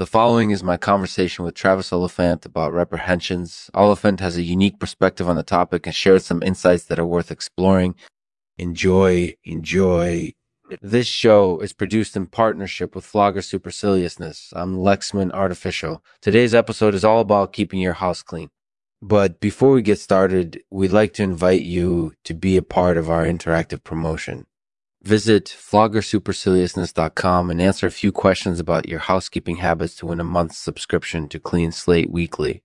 The following is my conversation with Travis Oliphant about reprehensions. Oliphant has a unique perspective on the topic and shares some insights that are worth exploring. Enjoy, enjoy. This show is produced in partnership with Flogger Superciliousness. I'm Lexman Artificial. Today's episode is all about keeping your house clean. But before we get started, we'd like to invite you to be a part of our interactive promotion. Visit floggersuperciliousness.com and answer a few questions about your housekeeping habits to win a month's subscription to Clean Slate Weekly.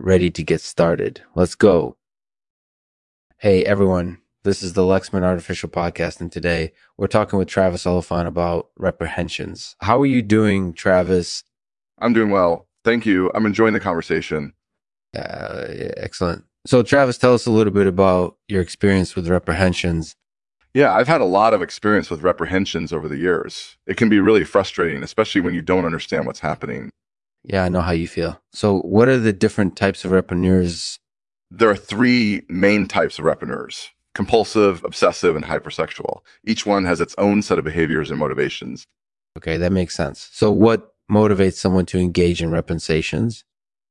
Ready to get started. Let's go. Hey everyone, this is the Lexman Artificial Podcast, and today we're talking with Travis Oliphant about reprehensions. How are you doing, Travis? I'm doing well. Thank you. I'm enjoying the conversation. Uh, excellent. So, Travis, tell us a little bit about your experience with reprehensions. Yeah, I've had a lot of experience with reprehensions over the years. It can be really frustrating, especially when you don't understand what's happening. Yeah, I know how you feel. So, what are the different types of repreneurs? There are three main types of repreneurs compulsive, obsessive, and hypersexual. Each one has its own set of behaviors and motivations. Okay, that makes sense. So, what motivates someone to engage in repensations?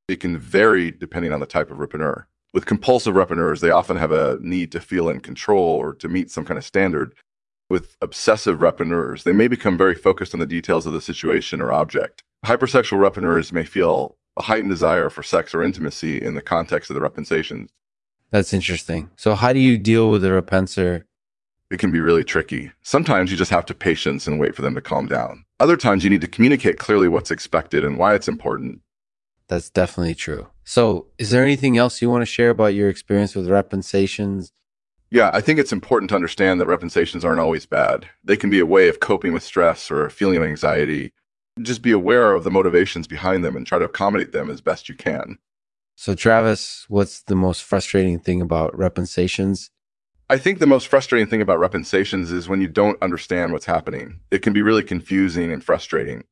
It can vary depending on the type of repreneur. With compulsive repreneurs, they often have a need to feel in control or to meet some kind of standard. With obsessive repreneurs, they may become very focused on the details of the situation or object. Hypersexual repreneurs may feel a heightened desire for sex or intimacy in the context of the repensations. That's interesting. So, how do you deal with a repensor? It can be really tricky. Sometimes you just have to patience and wait for them to calm down. Other times you need to communicate clearly what's expected and why it's important. That's definitely true. So, is there anything else you want to share about your experience with repensations? Yeah, I think it's important to understand that repensations aren't always bad. They can be a way of coping with stress or a feeling of anxiety. Just be aware of the motivations behind them and try to accommodate them as best you can. So, Travis, what's the most frustrating thing about repensations? I think the most frustrating thing about repensations is when you don't understand what's happening. It can be really confusing and frustrating.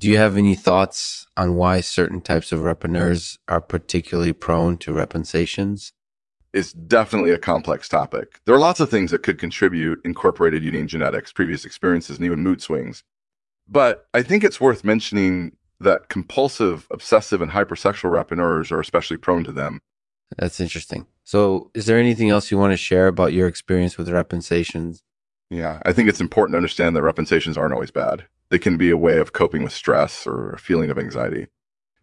Do you have any thoughts on why certain types of repreneurs are particularly prone to repensations? It's definitely a complex topic. There are lots of things that could contribute incorporated using genetics, previous experiences, and even mood swings. But I think it's worth mentioning that compulsive, obsessive, and hypersexual repreneurs are especially prone to them. That's interesting. So, is there anything else you want to share about your experience with repensations? Yeah, I think it's important to understand that repensations aren't always bad. They can be a way of coping with stress or a feeling of anxiety.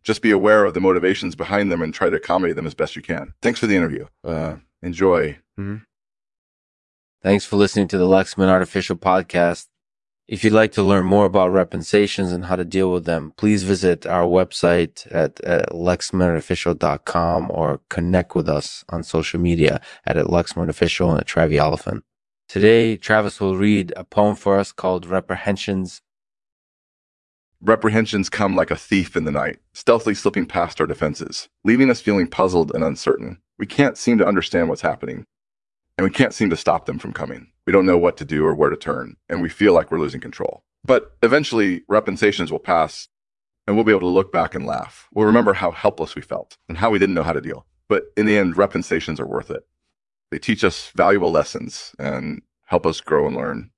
Just be aware of the motivations behind them and try to accommodate them as best you can. Thanks for the interview. Uh, enjoy. Mm-hmm. Thanks for listening to the Lexman Artificial Podcast. If you'd like to learn more about repensations and how to deal with them, please visit our website at, at lexmanartificial.com or connect with us on social media at, at and at Travi. Today, Travis will read a poem for us called Reprehensions Reprehensions come like a thief in the night, stealthily slipping past our defenses, leaving us feeling puzzled and uncertain. We can't seem to understand what's happening, and we can't seem to stop them from coming. We don't know what to do or where to turn, and we feel like we're losing control. But eventually, repensations will pass, and we'll be able to look back and laugh. We'll remember how helpless we felt and how we didn't know how to deal. But in the end, repensations are worth it. They teach us valuable lessons and help us grow and learn.